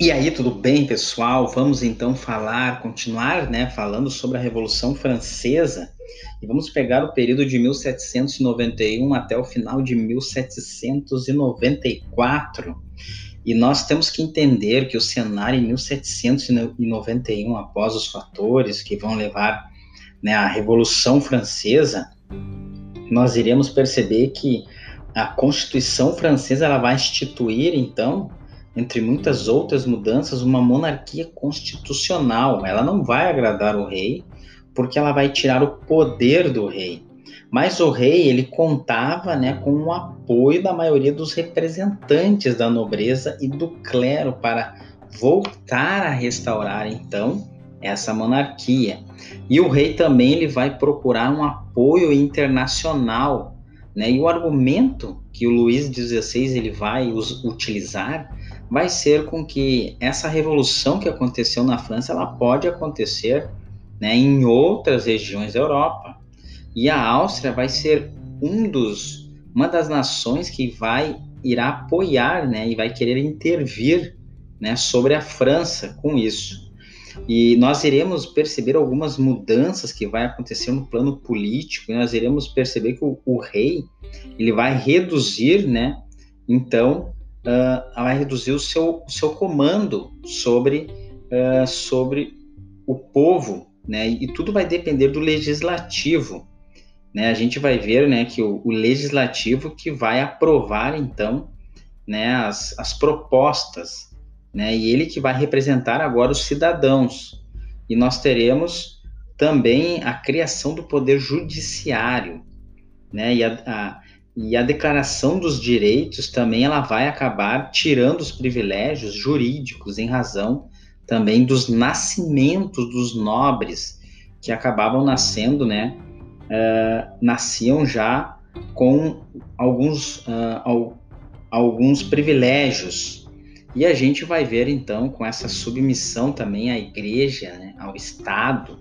E aí, tudo bem, pessoal? Vamos então falar, continuar, né, falando sobre a Revolução Francesa e vamos pegar o período de 1791 até o final de 1794. E nós temos que entender que o cenário em 1791, após os fatores que vão levar né, à Revolução Francesa, nós iremos perceber que a Constituição Francesa ela vai instituir então entre muitas outras mudanças, uma monarquia constitucional. Ela não vai agradar o rei, porque ela vai tirar o poder do rei. Mas o rei, ele contava né, com o apoio da maioria dos representantes da nobreza e do clero para voltar a restaurar, então, essa monarquia. E o rei também ele vai procurar um apoio internacional. Né? E o argumento que o Luís XVI ele vai utilizar vai ser com que essa revolução que aconteceu na França ela pode acontecer né, em outras regiões da Europa. E a Áustria vai ser um dos uma das nações que vai irá apoiar né, e vai querer intervir né, sobre a França com isso. E nós iremos perceber algumas mudanças que vai acontecer no plano político e nós iremos perceber que o, o rei ele vai reduzir né então uh, vai reduzir o seu, seu comando sobre, uh, sobre o povo, né? E tudo vai depender do legislativo. Né? A gente vai ver né, que o, o legislativo que vai aprovar, então, né, as, as propostas, né? E ele que vai representar agora os cidadãos. E nós teremos também a criação do poder judiciário, né? E a, a e a declaração dos direitos também ela vai acabar tirando os privilégios jurídicos em razão também dos nascimentos dos nobres que acabavam nascendo, né? Uh, nasciam já com alguns, uh, alguns privilégios. E a gente vai ver então com essa submissão também à igreja, né, ao Estado,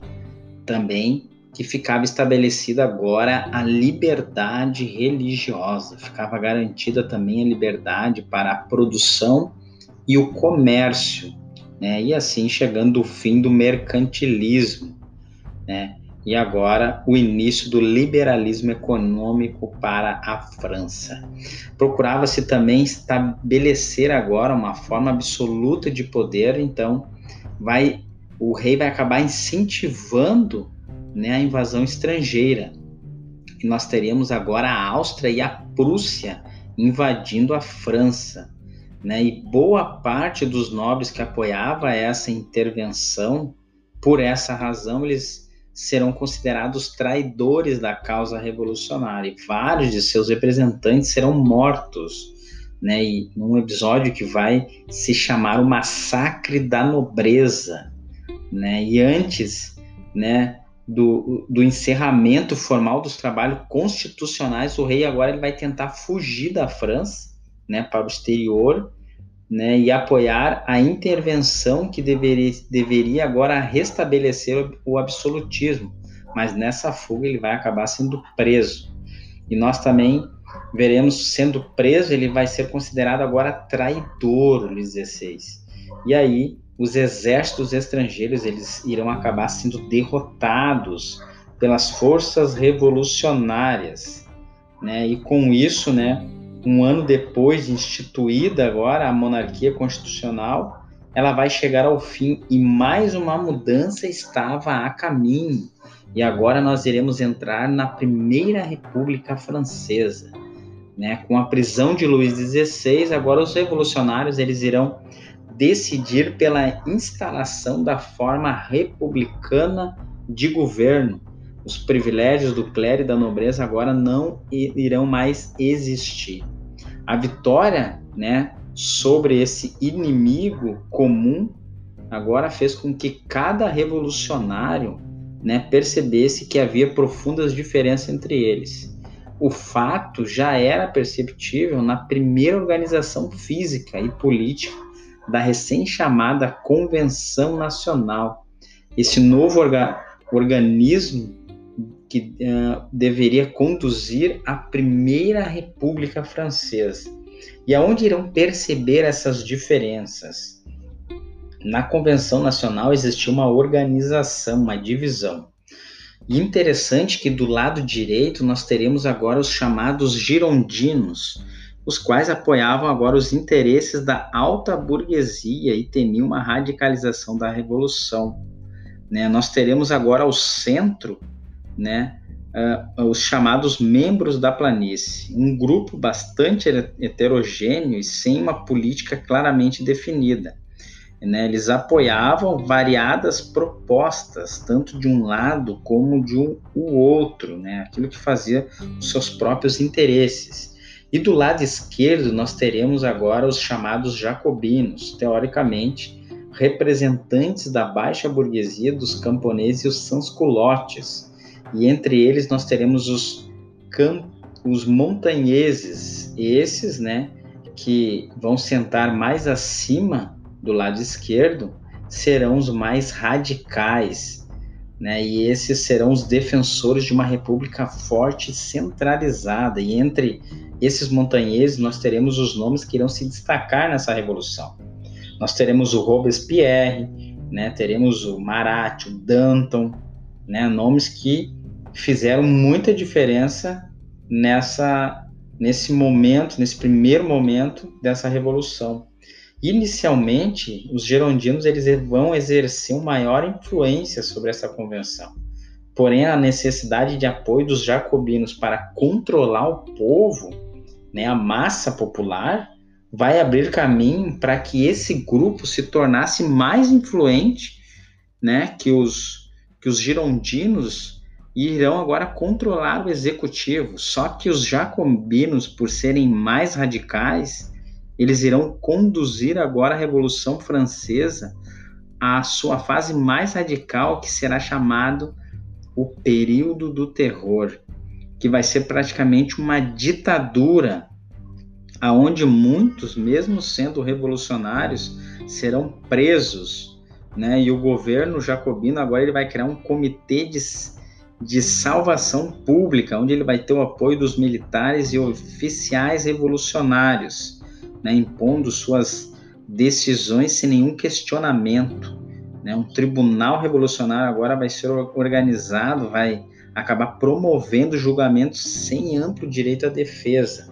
também que ficava estabelecida agora a liberdade religiosa, ficava garantida também a liberdade para a produção e o comércio, né? E assim chegando o fim do mercantilismo, né? E agora o início do liberalismo econômico para a França. Procurava-se também estabelecer agora uma forma absoluta de poder, então vai o rei vai acabar incentivando né, a invasão estrangeira. E nós teríamos agora a Áustria e a Prússia invadindo a França. Né? E boa parte dos nobres que apoiava essa intervenção, por essa razão, eles serão considerados traidores da causa revolucionária. E vários de seus representantes serão mortos. Né? E num episódio que vai se chamar o Massacre da Nobreza. Né? E antes, né, do, do encerramento formal dos trabalhos constitucionais, o rei agora ele vai tentar fugir da França, né, para o exterior, né, e apoiar a intervenção que deveria, deveria agora restabelecer o absolutismo. Mas nessa fuga ele vai acabar sendo preso. E nós também veremos sendo preso, ele vai ser considerado agora traidor, Luís XVI. E aí os exércitos estrangeiros eles irão acabar sendo derrotados pelas forças revolucionárias, né? E com isso, né, um ano depois de instituída agora a monarquia constitucional, ela vai chegar ao fim e mais uma mudança estava a caminho. E agora nós iremos entrar na Primeira República Francesa, né? Com a prisão de Luís XVI, agora os revolucionários eles irão decidir pela instalação da forma republicana de governo. Os privilégios do clero e da nobreza agora não irão mais existir. A vitória, né, sobre esse inimigo comum agora fez com que cada revolucionário, né, percebesse que havia profundas diferenças entre eles. O fato já era perceptível na primeira organização física e política da recém-chamada Convenção Nacional. Esse novo orga organismo que uh, deveria conduzir a Primeira República Francesa. E aonde irão perceber essas diferenças? na Convenção Nacional existia uma organização, uma divisão. E interessante que do lado direito nós teremos agora os chamados girondinos, os quais apoiavam agora os interesses da alta burguesia e temiam uma radicalização da revolução. Né? Nós teremos agora ao centro né, uh, os chamados membros da planície, um grupo bastante heterogêneo e sem uma política claramente definida. Né? Eles apoiavam variadas propostas, tanto de um lado como de um, o outro, né? aquilo que fazia os seus próprios interesses. E do lado esquerdo, nós teremos agora os chamados jacobinos, teoricamente representantes da baixa burguesia, dos camponeses e os sansculotes. E entre eles nós teremos os, os montanheses, esses, né, que vão sentar mais acima do lado esquerdo, serão os mais radicais, né? E esses serão os defensores de uma república forte e centralizada. E entre esses montanheses nós teremos os nomes que irão se destacar nessa revolução. Nós teremos o Robespierre, né? Teremos o Marat, o Danton, né? Nomes que fizeram muita diferença nessa nesse momento, nesse primeiro momento dessa revolução. Inicialmente, os gerondinos eles vão exercer uma maior influência sobre essa convenção. Porém, a necessidade de apoio dos jacobinos para controlar o povo, né, a massa popular, vai abrir caminho para que esse grupo se tornasse mais influente, né, que os que os girondinos irão agora controlar o executivo. Só que os jacobinos, por serem mais radicais, eles irão conduzir agora a Revolução Francesa à sua fase mais radical, que será chamado o período do terror, que vai ser praticamente uma ditadura, aonde muitos, mesmo sendo revolucionários, serão presos, né? E o governo jacobino agora ele vai criar um comitê de, de salvação pública, onde ele vai ter o apoio dos militares e oficiais revolucionários né, impondo suas decisões sem nenhum questionamento. Né? Um tribunal revolucionário agora vai ser organizado, vai acabar promovendo julgamentos sem amplo direito à defesa.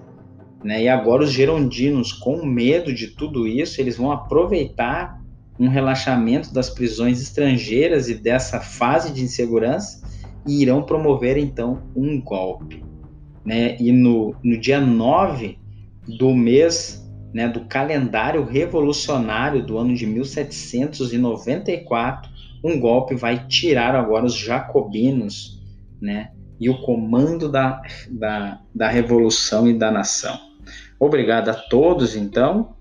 Né? E agora os gerondinos, com medo de tudo isso, eles vão aproveitar um relaxamento das prisões estrangeiras e dessa fase de insegurança e irão promover então um golpe. Né? E no, no dia 9 do mês né, do calendário revolucionário do ano de 1794, um golpe vai tirar agora os jacobinos né, e o comando da, da, da revolução e da nação. Obrigado a todos, então.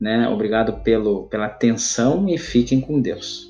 Né, obrigado pelo, pela atenção e fiquem com Deus.